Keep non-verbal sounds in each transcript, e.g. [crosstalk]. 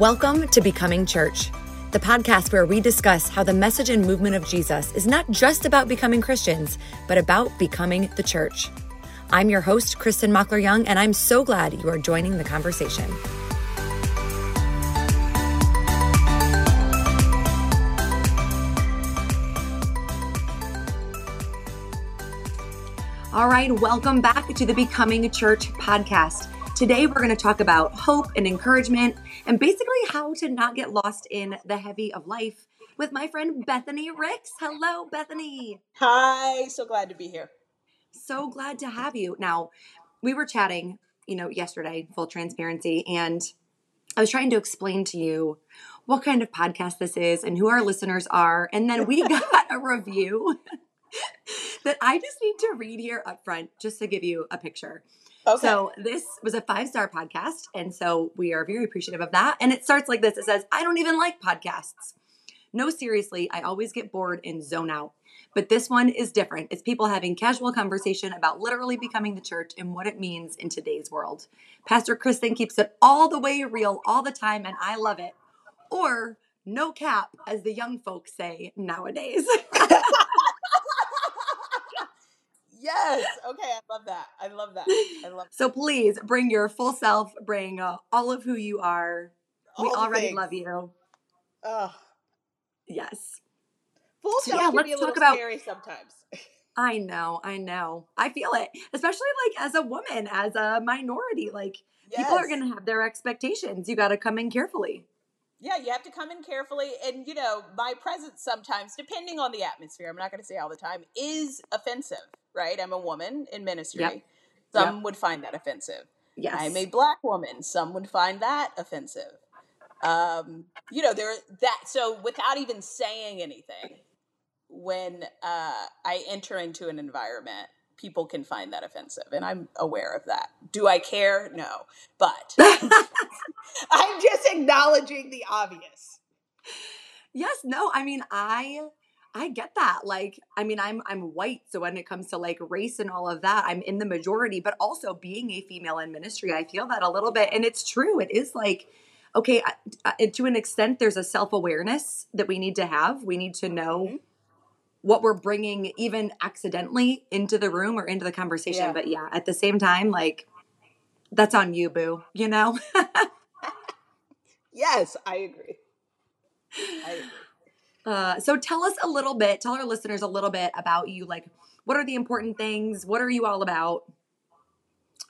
Welcome to Becoming Church, the podcast where we discuss how the message and movement of Jesus is not just about becoming Christians, but about becoming the church. I'm your host, Kristin Mockler Young, and I'm so glad you are joining the conversation. All right, welcome back to the Becoming Church podcast. Today, we're going to talk about hope and encouragement and basically how to not get lost in the heavy of life with my friend Bethny Ricks. Hello, Bethny. Hi, so glad to be here. So glad to have you. Now, we were chatting, you know, yesterday, full transparency, and I was trying to explain to you what kind of podcast this is and who our listeners are. And then we [laughs] got a review [laughs] that I just need to read here up front just to give you a picture. Okay. So this was a five star podcast. And so we are very appreciative of that. And it starts like this it says, I don't even like podcasts. No, seriously, I always get bored and zone out. But this one is different. It's people having casual conversation about literally becoming the church and what it means in today's world. Pastor Kristin keeps it all the way real all the time, and I love it. Or no cap, as the young folks say nowadays. [laughs] Yes. Okay. I love that. I love that. I love. So please bring your full self. Bring uh, all of who you are. All we already things. love you. Oh. Yes. Full self. So, yeah. let's talk about. Scary sometimes. [laughs] I know. I know. I feel it, especially like as a woman, as a minority. Like yes. people are going to have their expectations. You got to come in carefully. Yeah, you have to come in carefully. And, you know, my presence sometimes, depending on the atmosphere, I'm not going to say all the time, is offensive right? I'm a woman in ministry. Yep. Some yep. would find that offensive. Yes. I'm a black woman. Some would find that offensive. Um, you know, there that so without even saying anything, when uh, I enter into an environment, people can find that offensive, and I'm aware of that. Do I care? No, but [laughs] I'm just acknowledging the obvious. Yes, no, I mean, I I get that. Like, I mean, I'm I'm white, so when it comes to like race and all of that, I'm in the majority. But also being a female in ministry, I feel that a little bit, and it's true. It is like, okay, to an extent, there's a self awareness that we need to have. We need to know mm-hmm. What we're bringing, even accidentally, into the room or into the conversation. Yeah. But yeah, at the same time, like, that's on you, boo. You know. [laughs] yes, I agree. I agree. [laughs] Uh, so tell us a little bit, tell our listeners a little bit about you. Like, what are the important things? What are you all about?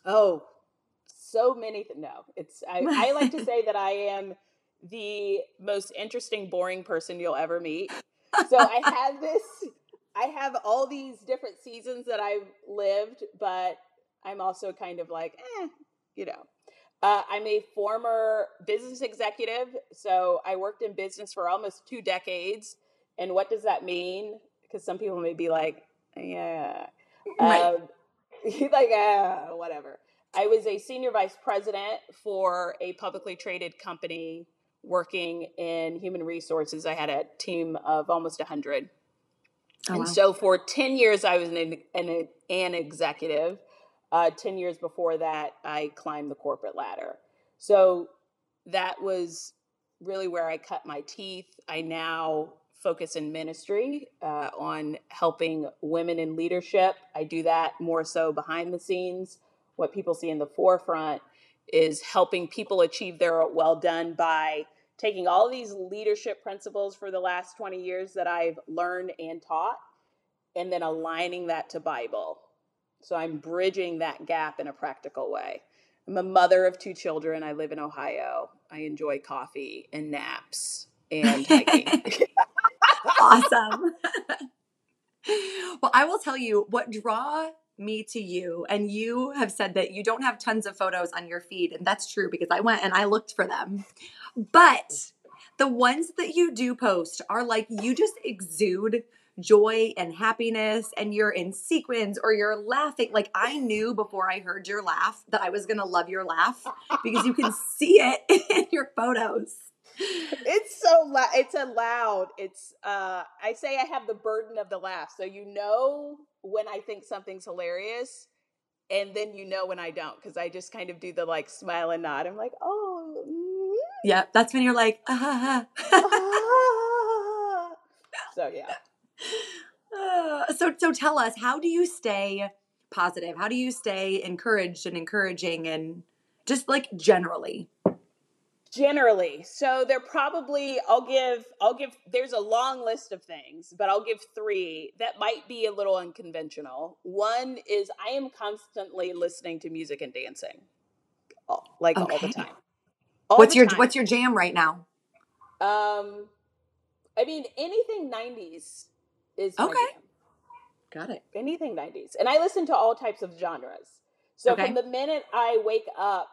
Oh, so many. Th- no, it's, I, I like to [laughs] say that I am the most interesting, boring person you'll ever meet. So I have this, I have all these different seasons that I've lived, but I'm also kind of like, eh, you know. Uh, I'm a former business executive, so I worked in business for almost two decades. And what does that mean? Because some people may be like, yeah, right. um, [laughs] like uh, whatever. I was a senior vice president for a publicly traded company working in human resources. I had a team of almost 100. Oh, and wow. so for 10 years, I was an, an, an executive. Uh, 10 years before that, I climbed the corporate ladder. So that was really where I cut my teeth. I now focus in ministry uh, on helping women in leadership. I do that more so behind the scenes. What people see in the forefront is helping people achieve their well done by taking all these leadership principles for the last 20 years that I've learned and taught and then aligning that to Bible so I'm bridging that gap in a practical way. I'm a mother of two children. I live in Ohio. I enjoy coffee and naps and [laughs] hiking. awesome. [laughs] well, I will tell you what draw me to you and you have said that you don't have tons of photos on your feed and that's true because I went and I looked for them. But the ones that you do post are like you just exude joy and happiness and you're in sequins or you're laughing. Like I knew before I heard your laugh that I was going to love your laugh because you can [laughs] see it [laughs] in your photos. It's so loud. It's a loud. It's uh I say I have the burden of the laugh. So you know when I think something's hilarious and then you know when I don't because I just kind of do the like smile and nod. I'm like, "Oh, Yeah, that's when you're like, ah. [laughs] so yeah. Uh, so so tell us, how do you stay positive? How do you stay encouraged and encouraging and just like generally? Generally. So they're probably I'll give I'll give there's a long list of things, but I'll give 3 that might be a little unconventional. One is I am constantly listening to music and dancing. All, like okay. all the time. All what's the your time. what's your jam right now? Um I mean anything 90s is okay. Got it. Anything 90s. And I listen to all types of genres. So okay. from the minute I wake up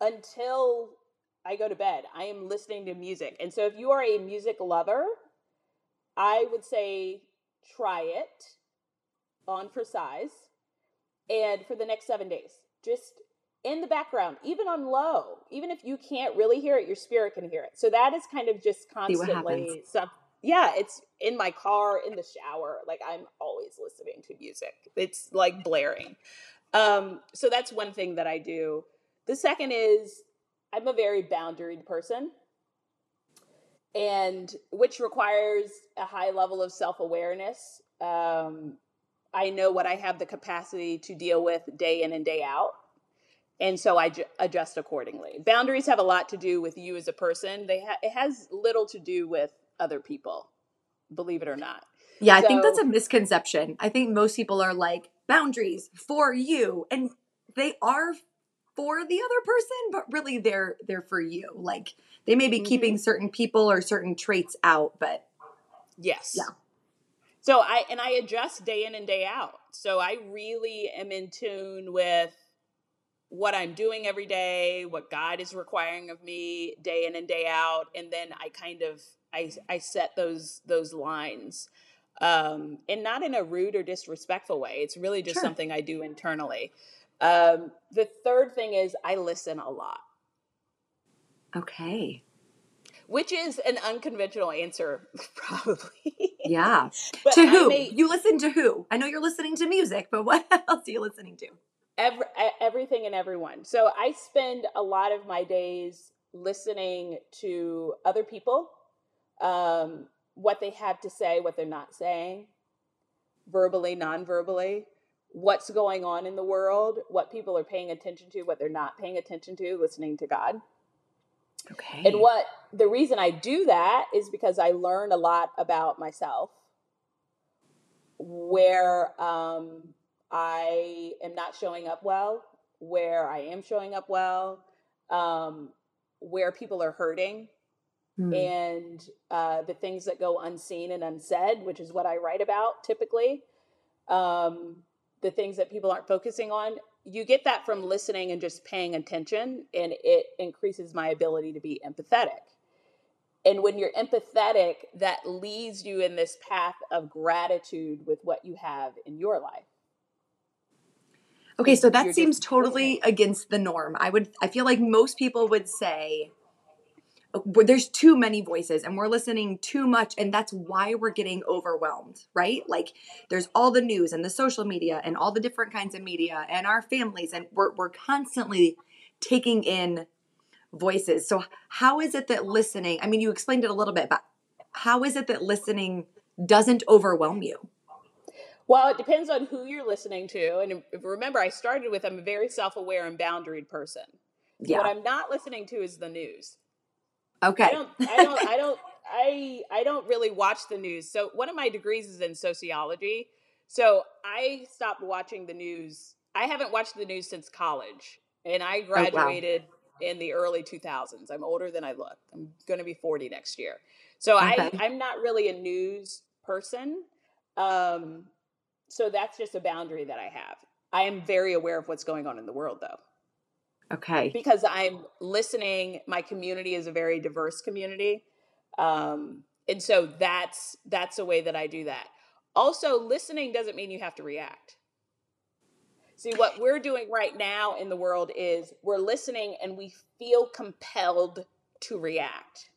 until I go to bed, I am listening to music. And so if you are a music lover, I would say try it on for size and for the next seven days. Just in the background, even on low, even if you can't really hear it, your spirit can hear it. So that is kind of just constantly something yeah, it's in my car, in the shower. Like I'm always listening to music. It's like blaring. Um, so that's one thing that I do. The second is I'm a very boundaried person, and which requires a high level of self awareness. Um, I know what I have the capacity to deal with day in and day out. And so I ju- adjust accordingly. Boundaries have a lot to do with you as a person. They ha- it has little to do with other people, believe it or not. Yeah, so, I think that's a misconception. I think most people are like boundaries for you and they are for the other person, but really they're they're for you. Like they may be mm-hmm. keeping certain people or certain traits out, but yes. Yeah. So I and I adjust day in and day out. So I really am in tune with what I'm doing every day, what God is requiring of me day in and day out, and then I kind of I I set those those lines, um, and not in a rude or disrespectful way. It's really just sure. something I do internally. Um, the third thing is I listen a lot. Okay. Which is an unconventional answer, [laughs] probably. Yeah. [laughs] to who? May, you listen to who? I know you're listening to music, but [laughs] what else are you listening to? Every, everything and everyone. So I spend a lot of my days listening to other people um, what they have to say, what they're not saying, verbally, non verbally, what's going on in the world, what people are paying attention to, what they're not paying attention to, listening to God. Okay. And what the reason I do that is because I learn a lot about myself where um, I am not showing up well, where I am showing up well, um, where people are hurting, mm. and uh, the things that go unseen and unsaid, which is what I write about typically. Um, the things that people aren't focusing on. You get that from listening and just paying attention, and it increases my ability to be empathetic. And when you're empathetic, that leads you in this path of gratitude with what you have in your life. Okay, so that seems totally against the norm. I would I feel like most people would say there's too many voices and we're listening too much and that's why we're getting overwhelmed right like there's all the news and the social media and all the different kinds of media and our families and we're, we're constantly taking in voices so how is it that listening i mean you explained it a little bit but how is it that listening doesn't overwhelm you well, it depends on who you're listening to. And remember, I started with I'm a very self aware and boundaried person. Yeah. What I'm not listening to is the news. Okay. I don't I don't I don't I I don't really watch the news. So one of my degrees is in sociology. So I stopped watching the news. I haven't watched the news since college. And I graduated oh, wow. in the early 2000s. I'm older than I look. I'm going to be 40 next year. So okay. I I'm not really a news person. Um so that's just a boundary that I have. I am very aware of what's going on in the world though. Okay. Because I'm listening. My community is a very diverse community. Um, and so that's that's a way that I do that. Also, listening doesn't mean you have to react. See, what we're doing right now in the world is we're listening and we feel compelled to react.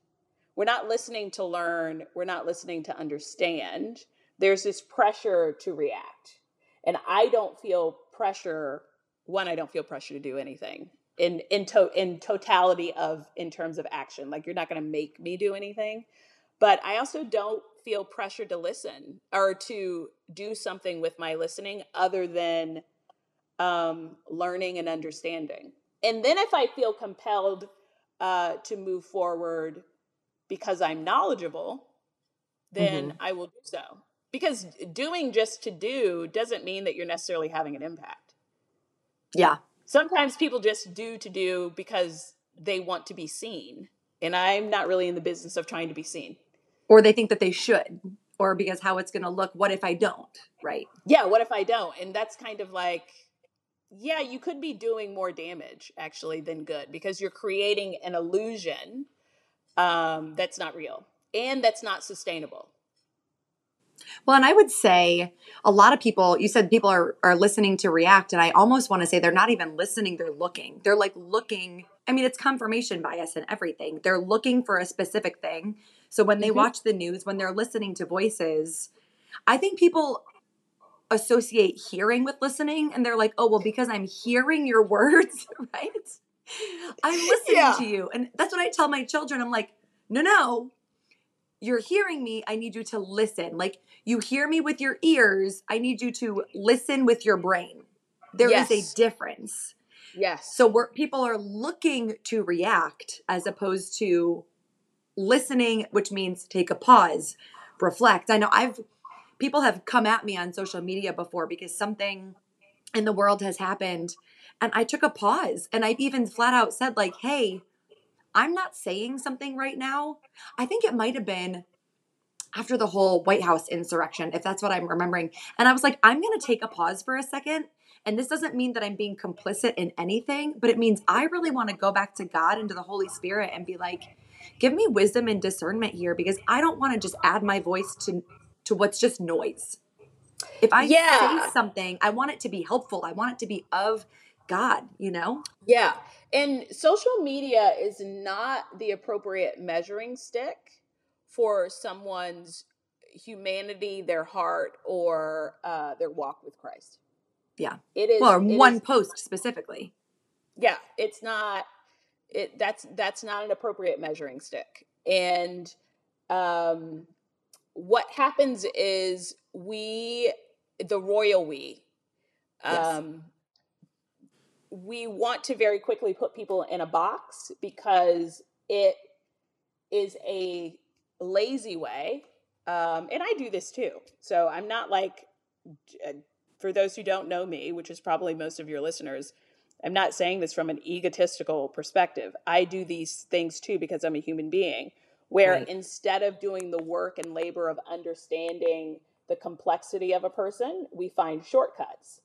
We're not listening to learn, we're not listening to understand. There's this pressure to react. And I don't feel pressure, one, I don't feel pressure to do anything in in to, in totality of in terms of action. Like you're not going to make me do anything, but I also don't feel pressure to listen or to do something with my listening other than um, learning and understanding. And then if I feel compelled uh, to move forward because I'm knowledgeable, then mm-hmm. I will do so. Because doing just to do doesn't mean that you're necessarily having an impact. Yeah. Sometimes people just do to do because they want to be seen. And I'm not really in the business of trying to be seen. Or they think that they should, or because how it's going to look. What if I don't? Right. Yeah. What if I don't? And that's kind of like, yeah, you could be doing more damage actually than good because you're creating an illusion um, that's not real and that's not sustainable. Well, and I would say a lot of people, you said people are, are listening to react, and I almost want to say they're not even listening, they're looking. They're like looking. I mean, it's confirmation bias and everything. They're looking for a specific thing. So when they mm-hmm. watch the news, when they're listening to voices, I think people associate hearing with listening and they're like, oh, well, because I'm hearing your [laughs] words, right? I'm listening yeah. to you. And that's what I tell my children. I'm like, no, no, you're hearing me. I need you to listen. Like you hear me with your ears. I need you to listen with your brain. There yes. is a difference. Yes. So where people are looking to react as opposed to listening, which means take a pause, reflect. I know I've people have come at me on social media before because something in the world has happened and I took a pause and I've even flat out said like, "Hey, I'm not saying something right now." I think it might have been after the whole White House insurrection, if that's what I'm remembering. And I was like, I'm going to take a pause for a second. And this doesn't mean that I'm being complicit in anything, but it means I really want to go back to God and to the Holy Spirit and be like, give me wisdom and discernment here because I don't want to just add my voice to to what's just noise. If I yeah. say something, I want it to be helpful. I want it to be of God, you know? Yeah. And social media is not the appropriate measuring stick for someone's humanity, their heart, or uh, their walk with Christ. Yeah. It is. Well, one is, post specifically. Yeah. It's not. It that's that's not an appropriate measuring stick. And um, what happens is we, the royal we, um, yes. We want to very quickly put people in a box because it is a lazy way. Um, and I do this too. So I'm not like, uh, for those who don't know me, which is probably most of your listeners, I'm not saying this from an egotistical perspective. I do these things too because I'm a human being where right. instead of doing the work and labor of understanding the complexity of a person, we find shortcuts.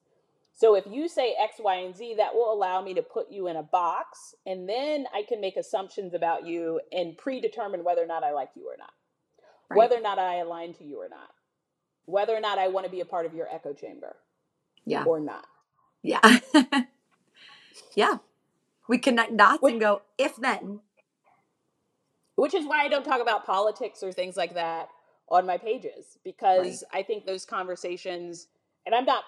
So if you say X, Y, and Z, that will allow me to put you in a box, and then I can make assumptions about you and predetermine whether or not I like you or not, right. whether or not I align to you or not, whether or not I want to be a part of your echo chamber, yeah, or not. Yeah, [laughs] yeah. We connect dots and go if then which is why I don't talk about politics or things like that on my pages because right. I think those conversations, and I'm not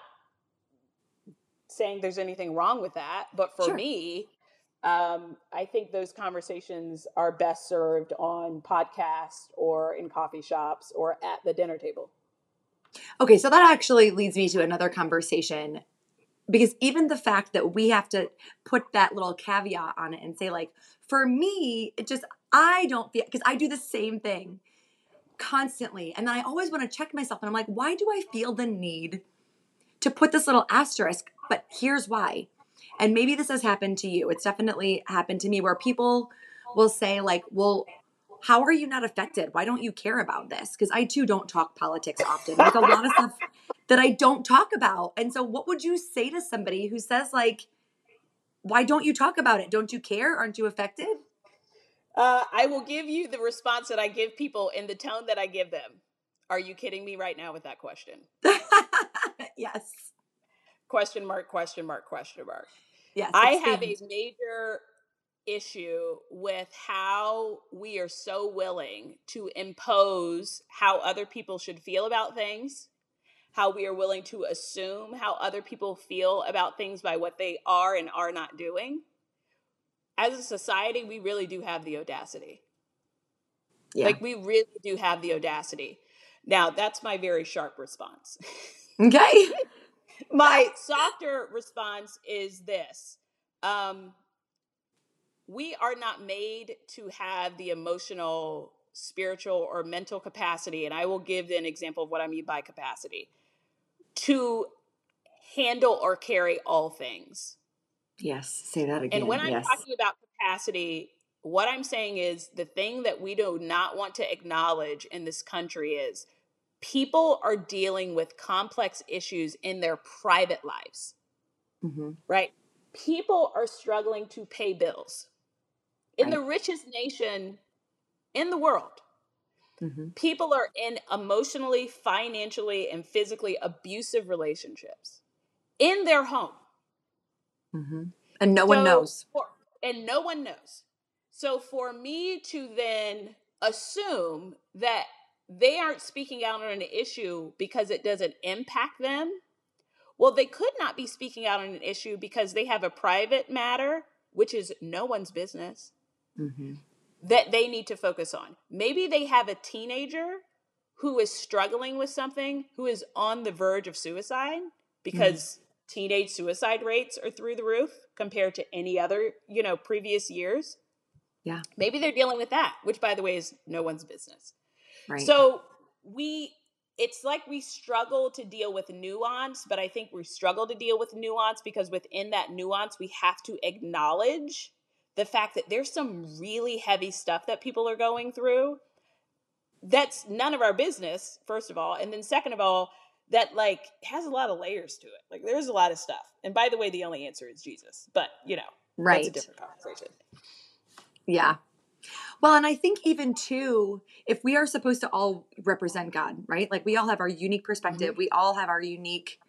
saying there's anything wrong with that, but for sure. me, um, I think those conversations are best served on podcasts or in coffee shops or at the dinner table. Okay, so that actually leads me to another conversation because even the fact that we have to put that little caveat on it and say like for me it just I don't feel because I do the same thing constantly. And then I always want to check myself and I'm like, why do I feel the need to put this little asterisk? But here's why. And maybe this has happened to you. It's definitely happened to me where people will say, like, well, how are you not affected? Why don't you care about this? Because I too don't talk politics often. There's a lot of stuff [laughs] that I don't talk about. And so, what would you say to somebody who says, like, why don't you talk about it? Don't you care? Aren't you affected? Uh, I will give you the response that I give people in the tone that I give them. Are you kidding me right now with that question? [laughs] yes. Question mark, question mark, question mark. Yes. I have a major issue with how we are so willing to impose how other people should feel about things, how we are willing to assume how other people feel about things by what they are and are not doing as a society, we really do have the audacity. Yeah. Like we really do have the audacity. Now, that's my very sharp response. okay. [laughs] my softer response is this. Um, we are not made to have the emotional, spiritual, or mental capacity, and I will give an example of what I mean by capacity, to handle or carry all things. Yes, say that again. And when I'm yes. talking about capacity, what I'm saying is the thing that we do not want to acknowledge in this country is people are dealing with complex issues in their private lives, Mhm. right? People are struggling to pay bills. In the richest nation in the world, Mhm. people are in emotionally, financially, and physically abusive relationships in their home. Mhm. And no one knows. for- and no one knows. So for me to then assume that they aren't speaking out on an issue because it doesn't impact them, well, they could not be speaking out on an issue because they have a private matter, which is no one's business, Mhm. that they need to focus on. Maybe they have a teenager who is struggling with something, who is on the verge of suicide because teenage suicide rates are through the roof compared to any other, you know, previous years. Yeah. Maybe they're dealing with that, which by the way is no one's business. Right. So we it's like we struggle to deal with nuance, but I think we struggle to deal with nuance because within that nuance we have to acknowledge the fact that there's some really heavy stuff that people are going through that's none of our business first of all and then second of all that like has a lot of layers to it like there's a lot of stuff and by the way the only answer is jesus but you know right. that's a different conversation Yeah. Well, and I think even too, if we are supposed to all represent God, right? Like we all have our unique mm-hmm. perspective, we all have our unique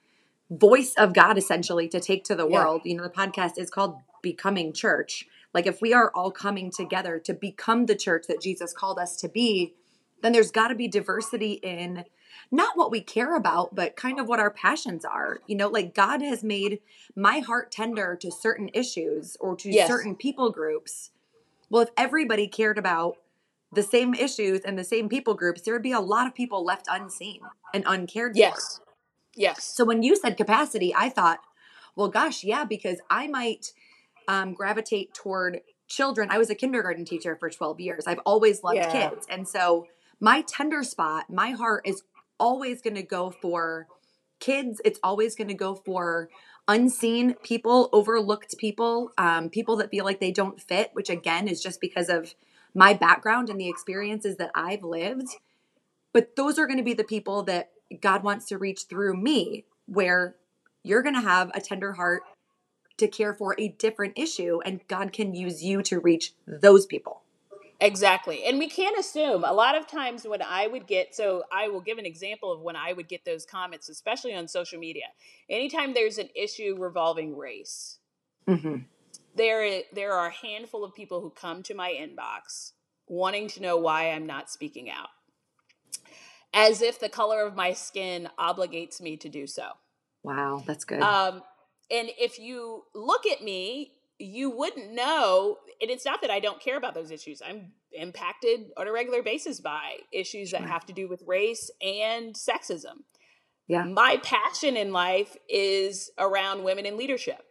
voice of God essentially to take to the Yeah. world. You know, the podcast is called Becoming Church. Like if we are all coming together to become the church that Jesus called us to be, then there's got to be diversity in not what we care about, but kind of what our passions are. You know, like God has made my heart tender to certain issues or to Yes. certain people groups. Well, if everybody cared about the same issues and the same people groups, there would be a lot of people left unseen and uncared for. yes yes So when you said capacity, I thought, well, gosh, yeah, because I might um, gravitate toward children. I was a kindergarten teacher for 12 years. I've always loved Yeah. kids. And so my tender spot, my heart is always going to go for kids. It's always going to go for unseen people, overlooked people, um, people that feel like they don't fit, which again is just because of my background and the experiences that I've lived. But those are going to be the people that God wants to reach through me, where you're going to have a tender heart to care for a different issue, and God can use you to reach those people. Exactly. And we can't assume a lot of times when I would get, so I will give an example of when I would get those comments, especially on social media. Anytime there's an issue revolving race, Mm-hmm. there, there are a handful of people who come to my inbox wanting to know why I'm not speaking out, as if the color of my skin obligates me to do so. Wow, that's good. Um, and if you look at me, you wouldn't know. And it's not that I don't care about those issues. I'm impacted on a regular basis by issues Sure. that have to do with race and sexism. Yeah. My passion in life is around women in leadership.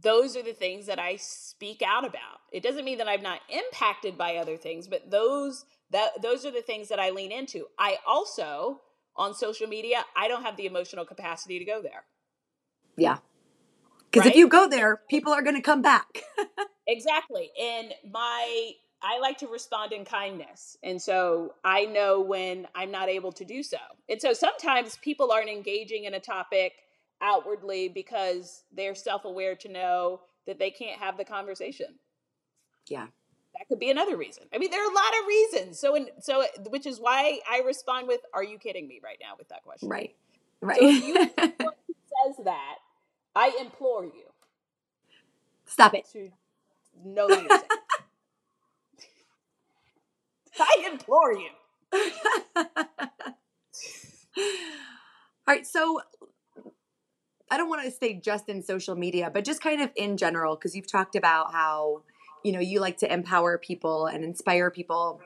Those are the things that I speak out about. It doesn't mean that I'm not impacted by other things, but those that those are the things that I lean into. I also on social media, I don't have the emotional capacity to go there. yeah. Because if you go there, people are going to come back. [laughs] Exactly. And my I like to respond in kindness. And so I know when I'm not able to do so. And so sometimes people aren't engaging in a topic outwardly because they're self-aware to know that they can't have the conversation. yeah. That could be another reason. I mean, there are a lot of reasons. So in, so which is why I respond with are you kidding me right now with that question? Right. So Right. [laughs] if you someone says that, I implore you Stop it. to no longer. [laughs] I implore you. [laughs] All right. So I don't want to stay just in social media, but just kind of in general, because you've talked about how you know, you like to empower people and inspire people.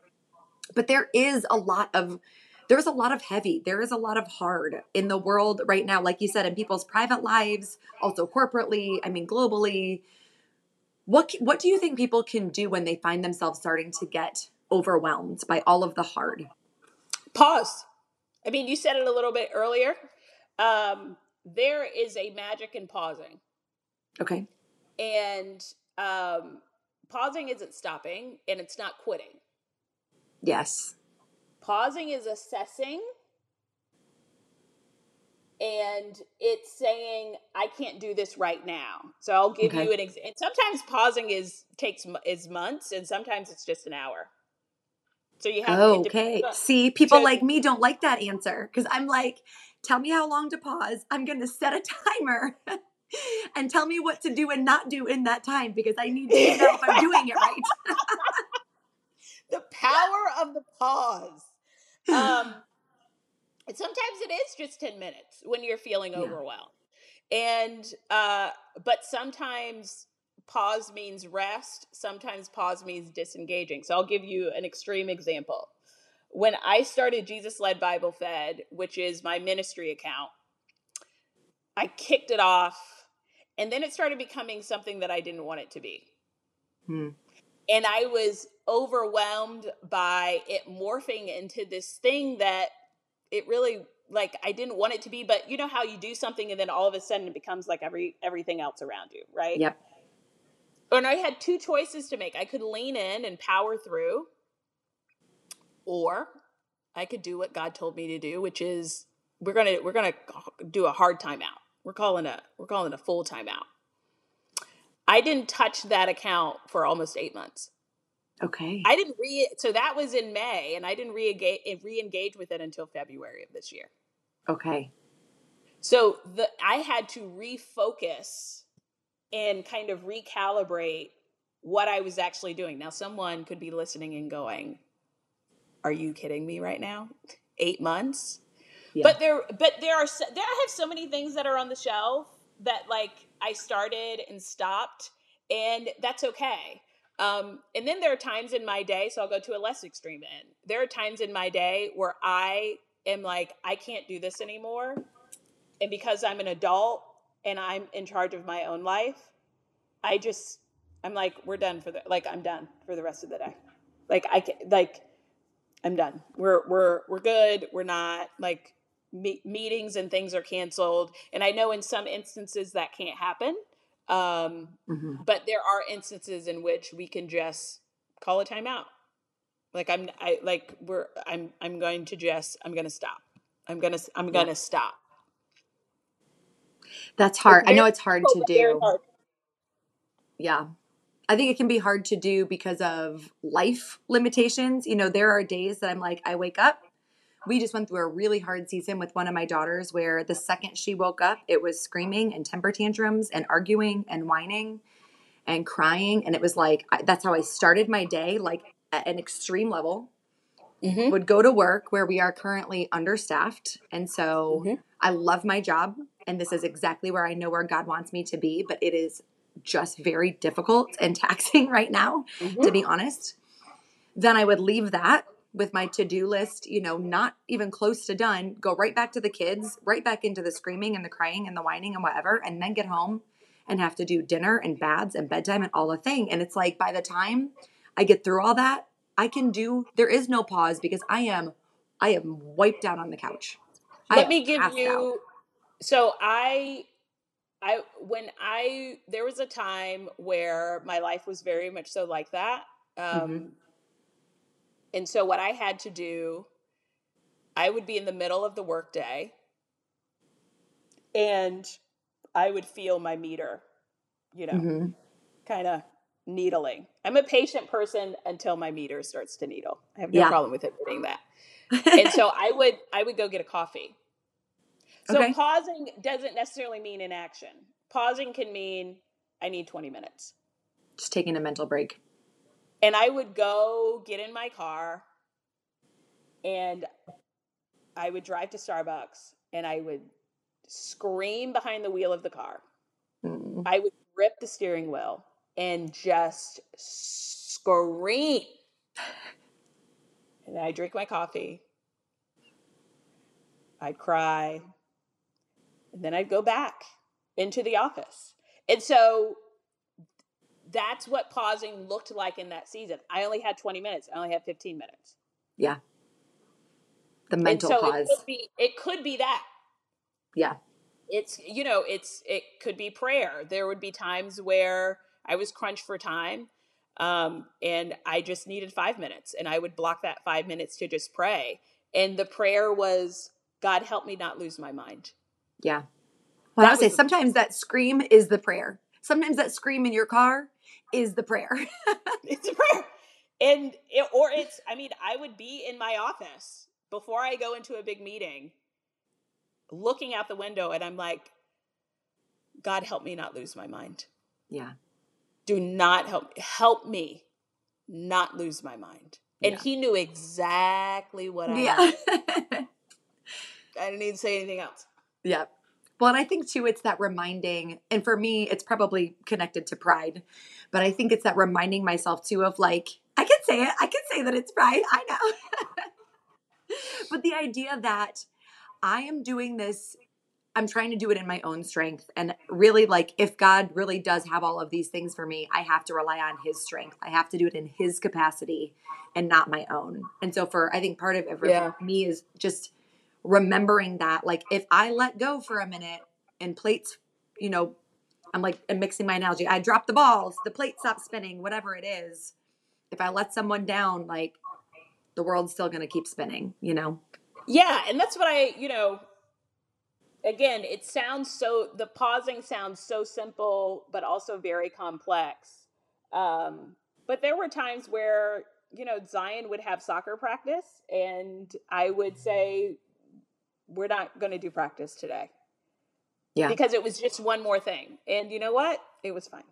But there is a lot of there's a lot of heavy, there is a lot of hard in the world right now, like you said, in people's private lives, also corporately, I mean, globally. What what do you think people can do when they find themselves starting to get overwhelmed by all of the hard? Pause. I mean, you said it a little bit earlier. Um, there is a magic in pausing. Okay. And um, pausing isn't stopping and it's not quitting. Yes. Pausing is assessing and it's saying I can't do this right now. So I'll give okay. you an example. Sometimes pausing is takes is months and sometimes it's just an hour. So you have oh, okay. See, people so, like me don't like that answer because I'm like, tell me how long to pause. I'm going to set a [laughs] timer. and tell me what to do and not do in that time because I need to know if I'm doing it right. [laughs] the power of the pause. Um, [laughs] sometimes it is just 10 minutes when you're feeling yeah. overwhelmed. And, uh, but sometimes pause means rest, sometimes pause means disengaging. So I'll give you an extreme example. When I started Jesus Led Bible Fed, which is my ministry account, I kicked it off and then it started becoming something that I didn't want it to be. Hmm. And I was overwhelmed by it morphing into this thing that it really like I didn't want it to be, but you know how you do something and then all of a sudden it becomes like every everything else around you, right? Yep. And I had two choices to make. I could lean in and power through, or I could do what God told me to do, which is we're gonna we're gonna do a hard timeout. We're calling a we're calling a full timeout. I didn't touch that account for almost eight months. Okay. I didn't re so that was in May, and I didn't re-engage re-engage with it until February of this year. Okay. So the I had to refocus and kind of recalibrate what I was actually doing. Now, someone could be listening and going, "Are you kidding me right now? Eight months? Yeah. But there, but there are there. I have so many things that are on the shelf that like I started and stopped, and that's okay. Um, and then there are times in my day, so I'll go to a less extreme end. There are times in my day where I am like, I can't do this anymore, and because I'm an adult and I'm in charge of my own life, I just I'm like, we're done for the like I'm done for the rest of the day. Like I can like I'm done. We're we're we're good. We're not like me- meetings and things are canceled. And I know in some instances that can't happen. Um, mm-hmm. But there are instances in which we can just call a timeout. Like I'm, I like we're, I'm, I'm going to just, I'm going to stop. I'm gonna, I'm gonna yeah. stop. That's hard. I know it's hard to do. Hard. Yeah. I think it can be hard to do because of life limitations. You know, there are days that I'm like, I wake up, we just went through a really hard season with one of my daughters where the second she woke up, it was screaming and temper tantrums and arguing and whining and crying. And it was like, that's how I started my day, like at an extreme level. Mm-hmm. Would go to work where we are currently understaffed. And so mm-hmm. I love my job. And this is exactly where I know where God wants me to be. But it is just very difficult and [laughs] taxing right now, mm-hmm. to be honest. Then I would leave that with my to-do list, you know, not even close to done, go right back to the kids, right back into the screaming and the crying and the whining and whatever, and then get home and have to do dinner and baths and bedtime and all the thing. And it's like by the time I get through all that, I can do there is no pause because I am I am wiped out on the couch. Let me give you out. so I I when I there was a time where my life was very much so like that. Um, mm-hmm. And so what I had to do, I would be in the middle of the workday and I would feel my meter, you know, mm-hmm. kind of needling. I'm a patient person until my meter starts to needle. I have no yeah. problem with it admitting that. and [laughs] so I would I would go get a coffee. So okay. pausing doesn't necessarily mean inaction. Pausing can mean I need 20 minutes. Just taking a mental break. And I would go get in my car and I would drive to Starbucks and I would scream behind the wheel of the car. Mm. I would grip the steering wheel and just scream. And I drink my coffee. I'd cry. And then I'd go back into the office. And so that's what pausing looked like in that season. I only had 20 minutes. I only had 15 minutes. Yeah. The mental so pause. It could, be, it could be that. Yeah. It's you know, it's it could be prayer. There would be times where I was crunched for time um, and I just needed five minutes and I would block that five minutes to just pray. And the prayer was, God help me not lose my mind. Yeah. Well, I would say sometimes that scream is the prayer. Sometimes that scream in your car is the prayer. [laughs] it's a prayer and it, or it's i mean i would be in my office before i go into a big meeting looking out the window and i'm like god help me not lose my mind yeah. do not help help me not lose my mind and Yeah. he knew exactly what i Yeah. wanted. [laughs] i didn't need to say anything else yeah. Well, and I think too, it's that reminding, and for me, it's probably connected to pride, but I think it's that reminding myself too of like, I can say it, I can say that it's pride, I know. [laughs] but the idea that I am doing this, I'm trying to do it in my own strength. And really, like, if God really does have all of these things for me, I have to rely on His strength. I have to do it in His capacity and not my own. And so, for I think part of it for Yeah. me is just remembering that, like, if I let go for a minute and plates, you know, I'm like, I'm mixing my analogy. I drop the balls, the plate stops spinning, whatever it is. If I let someone down, like, the world's still going to keep spinning, you know? Yeah, and that's what I, you know, again, it sounds so the pausing sounds so simple but also very complex. Um, but there were times where, you know, Zion would have soccer practice and I would say we're not going to do practice today. Yeah. Because it was just one more thing. And you know what? It was fine.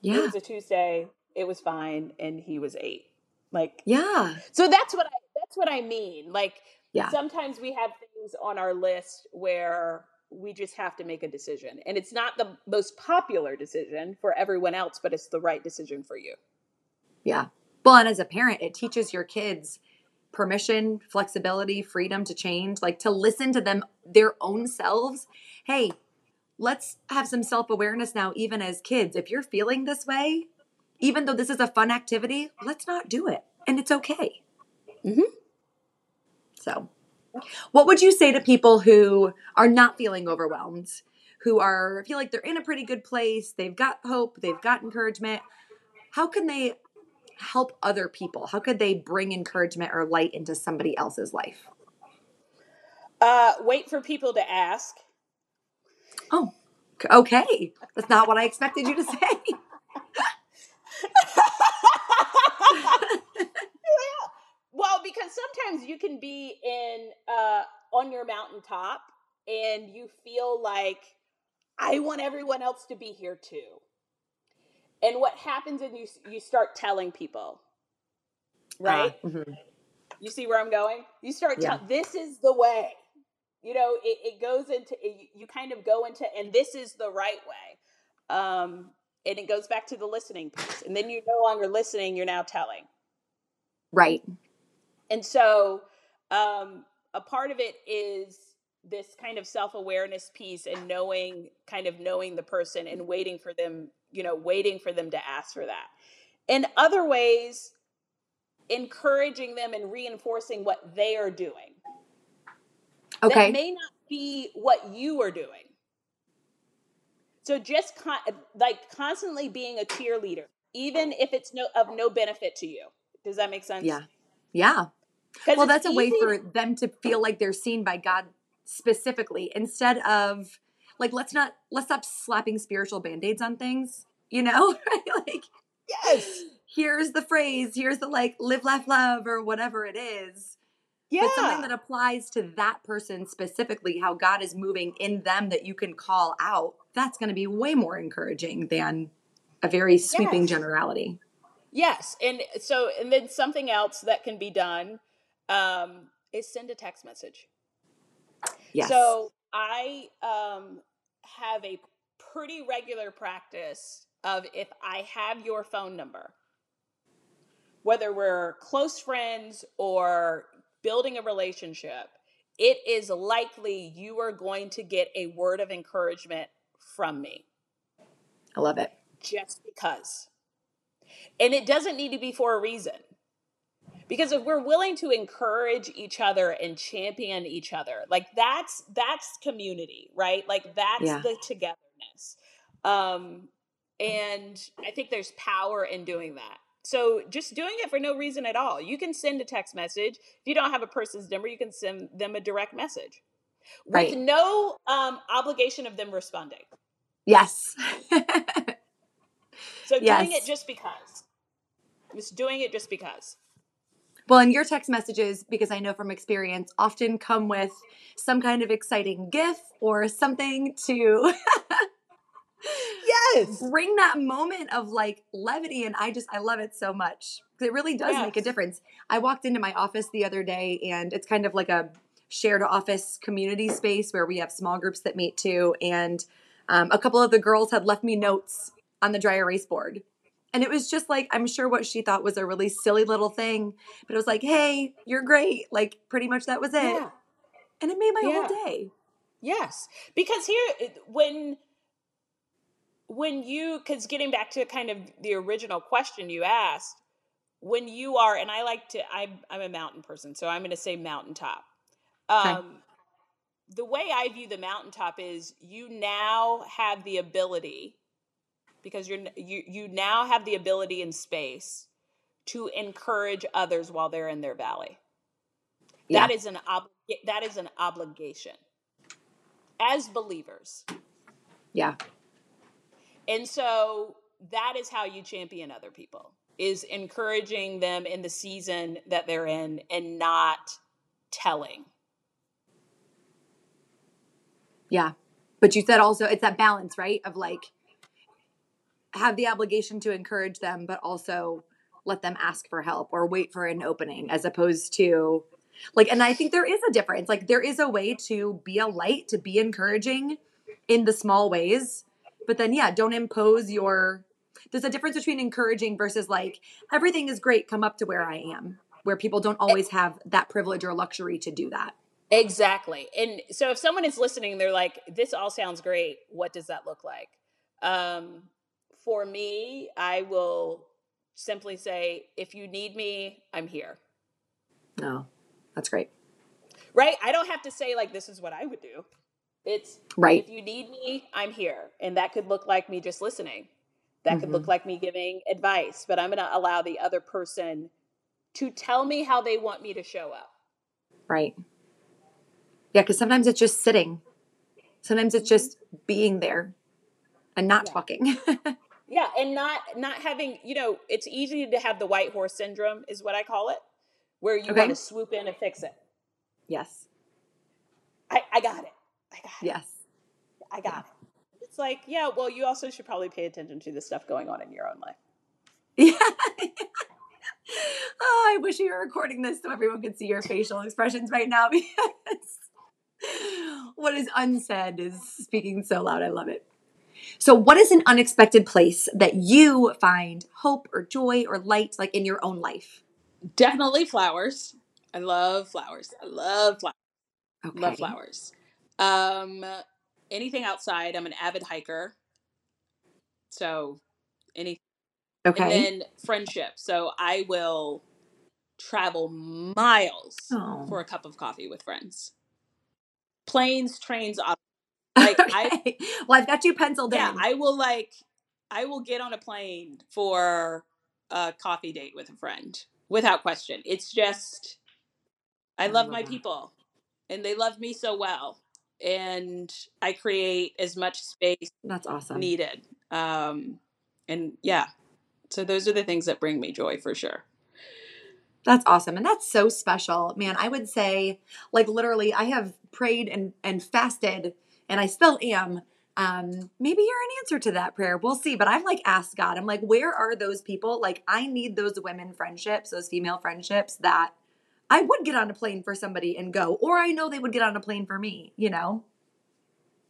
Yeah. It was a Tuesday. It was fine and he was 8. Like Yeah. so that's what I that's what I mean. Like Yeah. sometimes we have things on our list where we just have to make a decision. And it's not the most popular decision for everyone else, but it's the right decision for you. Yeah. Well, and as a parent, it teaches your kids permission, flexibility, freedom to change, like to listen to them, their own selves. Hey, let's have some self awareness now, even as kids. If you're feeling this way, even though this is a fun activity, let's not do it. And it's okay. Mm-hmm. So, what would you say to people who are not feeling overwhelmed, who are feel like they're in a pretty good place, they've got hope, they've got encouragement? How can they help other people? How could they bring encouragement or light into somebody else's life? Uh, wait for people to ask. Oh, okay. That's not what I expected you to say. yeah. [laughs] [laughs] Well, because sometimes you can be in uh, on your mountaintop and you feel like I want everyone else to be here too. And what happens is you you start telling people, right? Ah, mhm. You see where I'm going? You start Yeah. telling this is the way. You know, it, it goes into it, you kind of go into and this is the right way. Um, and it goes back to the listening piece. And then you're no longer listening, you're now telling. Right. And so um, a part of it is this kind of self-awareness piece and knowing kind of knowing the person and waiting for them, you know, waiting for them to ask for that. In other ways, encouraging them and reinforcing what they are doing. Okay. That may not be what you are doing. So just con- like constantly being a cheerleader, even if it's no of no benefit to you. Does that make sense? yeah. yeah Well, that's a way for them to feel like they're seen by God specifically instead of like let's not let's stop slapping spiritual band-aids on things, you know? [laughs] Right? like yes. here's the phrase, here's the like live laugh love or whatever it is. Yeah. But something that applies to that person specifically, how God is moving in them that you can call out, that's going to be way more encouraging than a very sweeping Yes. generality. Yes, and so and then something else that can be done um, is send a text message. Yes. So I um, have a pretty regular practice of if I have your phone number, whether we're close friends or building a relationship, it is likely you are going to get a word of encouragement from me. I love it. Just because. And it doesn't need to be for a reason. Because if we're willing to encourage each other and champion each other, like that's that's community, right? Like that's Yeah. the togetherness. Um and I think there's power in doing that. So just doing it for no reason at all. You can send a text message. If you don't have a person's number, you can send them a direct message with Right. no um, obligation of them responding. Yes. So doing yes. it just because. Just doing it just because. Well, and your text messages, because I know from experience, often come with some kind of exciting GIF or something to Yes. [laughs] bring that moment of like levity. And I just, I love it so much. It really does make a difference. I walked into my office the other day and it's kind of like a shared office community space where we have small groups that meet too. And um, a couple of the girls had left me notes on the dry erase board. And it was just like, I'm sure what she thought was a really silly little thing, but it was like, hey, you're great. Like, pretty much that was it. Yeah. And it made my Yeah. whole day. Yes. Because here when when you cuz getting back to kind of the original question you asked, when you are and I like to I'm I'm a mountain person, so I'm going to say mountaintop. Okay. Um the way I view the mountaintop is you now have the ability because you're you you now have the ability in space to encourage others while they're in their valley. Yeah. That is an ob- that is an obligation as believers. Yeah. And so that is how you champion other people is encouraging them in the season that they're in and not telling. Yeah. But you said also it's that balance, right? Of like have the obligation to encourage them, but also let them ask for help or wait for an opening as opposed to like and I think there is a difference. Like there is a way to be a light, to be encouraging in the small ways. But then yeah, don't impose your there's a difference between encouraging versus like everything is great, come up to where I am, where people don't always have that privilege or luxury to do that. Exactly. And so if someone is listening, they're like, this all sounds great. What does that look like? Um, for me, I will simply say, if you need me, I'm here. No. That's great. Right? I don't have to say, like, this is what I would do. It's Right. if you need me, I'm here. And that could look like me just listening. That could look mm-hmm. like me giving advice, but I'm going to allow the other person to tell me how they want me to show up. Right. Yeah, because sometimes it's just sitting. Sometimes it's mm-hmm. just being there and not talking. [laughs] Yeah, and not not having, you know, it's easy to have the white horse syndrome is what I call it, where you Okay. want to swoop in and fix it. yes. I, I got it. I got it. Yes. I got it. It's like, yeah, well, you also should probably pay attention to the stuff going on in your own life. Yeah. [laughs] oh, I wish you were recording this so everyone could see your facial expressions right now [laughs] because what is unsaid is speaking so loud. I love it. So, what is an unexpected place that you find hope or joy or light like in your own life? Definitely flowers. I love flowers. I love flowers. Okay. Love flowers. Um, anything outside. I'm an avid hiker. So any Okay. and then friendship. So I will travel miles Oh. for a cup of coffee with friends. Planes, trains, au- like [laughs] I well, I've got you penciled yeah, in. I will like I will get on a plane for a coffee date with a friend without question. It's just I love my that. people and they love me so well and I create as much space That's awesome. needed. Um and yeah. So those are the things that bring me joy for sure. That's awesome. And that's so special. Man, I would say, like, literally, I have prayed and, and fasted, and I still am. Um, maybe you're an answer to that prayer. We'll see. But I've like asked God, I'm like, where are those people? Like, I need those women friendships, those female friendships that I would get on a plane for somebody and go, or I know they would get on a plane for me, you know?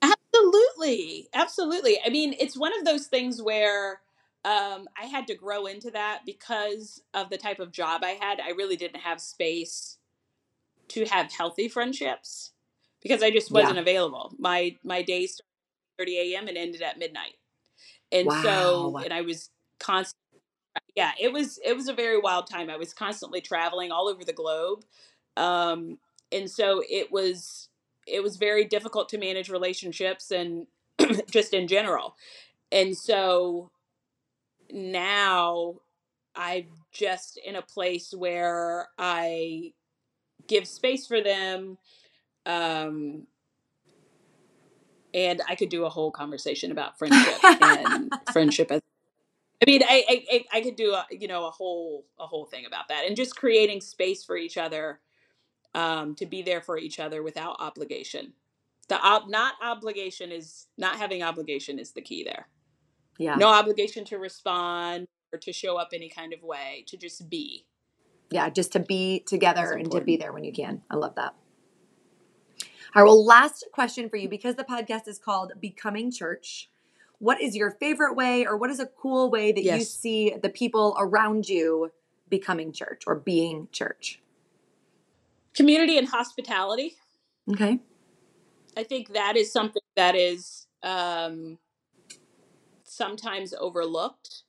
Absolutely. Absolutely. I mean, it's one of those things where um, I had to grow into that because of the type of job I had. I really didn't have space to have healthy friendships because I just wasn't yeah. available. My my days started at 30 a.m. and ended at midnight. And wow. so and I was constantly yeah, it was it was a very wild time. I was constantly traveling all over the globe. Um, and so it was it was very difficult to manage relationships and [clears throat] just in general. And so now I'm just in a place where I give space for them. Um, and I could do a whole conversation about friendship and [laughs] friendship as I mean, I, I I could do a you know a whole a whole thing about that, and just creating space for each other, um, to be there for each other without obligation. The ob not obligation is not having obligation is the key there. Yeah. No obligation to respond or to show up any kind of way. To just be. Yeah, just to be together and to be there when you can. I love that. All right. Well, last question for you because the podcast is called Becoming Church what is your favorite way or what is a cool way that yes. you see the people around you becoming church or being church? Community and hospitality. Okay. I think that is something that is um, sometimes overlooked.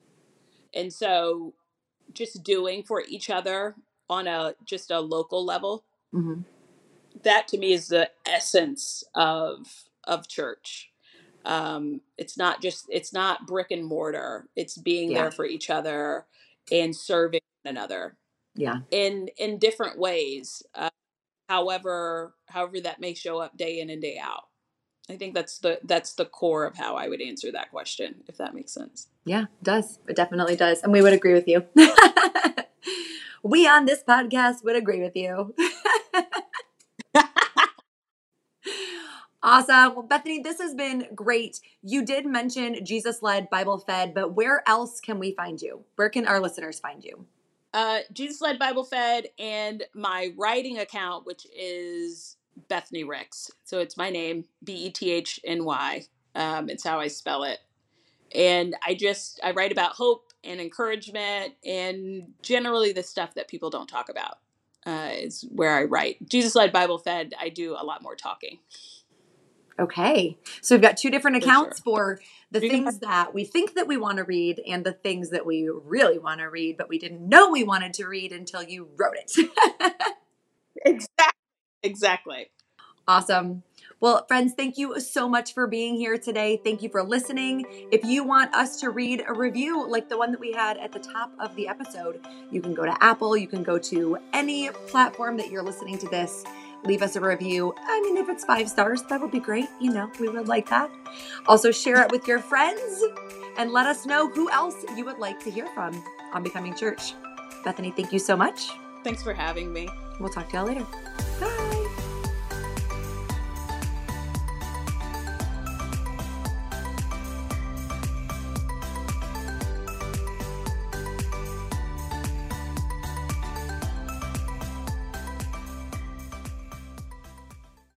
And so just doing for each other on a just a local level. Mm-hmm. That to me is the essence of of church. Um, it's not just it's not brick and mortar. It's being yeah. there for each other and serving one another yeah. in in different ways uh, however however that may show up day in and day out. I think that's the that's the core of how i would answer that question if that makes sense. Yeah it does. It definitely does and we would agree with you. [laughs] We on this podcast would agree with you [laughs] Awesome. Well, Bethny, this has been great. You did mention Jesus led, Bible fed, but where else can we find you? Where can our listeners find you? Uh, Jesus led, Bible fed, and my writing account, which is Bethny Ricks. So it's my name, B E T H N Y. Um, it's how I spell it. And I just I write about hope and encouragement and generally the stuff that people don't talk about. Uh, is where I write. Jesus led, Bible fed. I do a lot more talking. Okay. So we've got two different accounts for, sure. for the things that we think that we want to read and the things that we really want to read, but we didn't know we wanted to read until you wrote it. [laughs] exactly. Exactly. Awesome. Well, friends, thank you so much for being here today. Thank you for listening. If you want us to read a review like the one that we had at the top of the episode, you can go to Apple, you can go to any platform that you're listening to this leave us a review. I mean, if it's five stars, that would be great. You know, we would like that. Also, share it with your friends and let us know who else you would like to hear from on Becoming Church. Bethny, thank you so much. Thanks for having me. We'll talk to y'all later. Bye.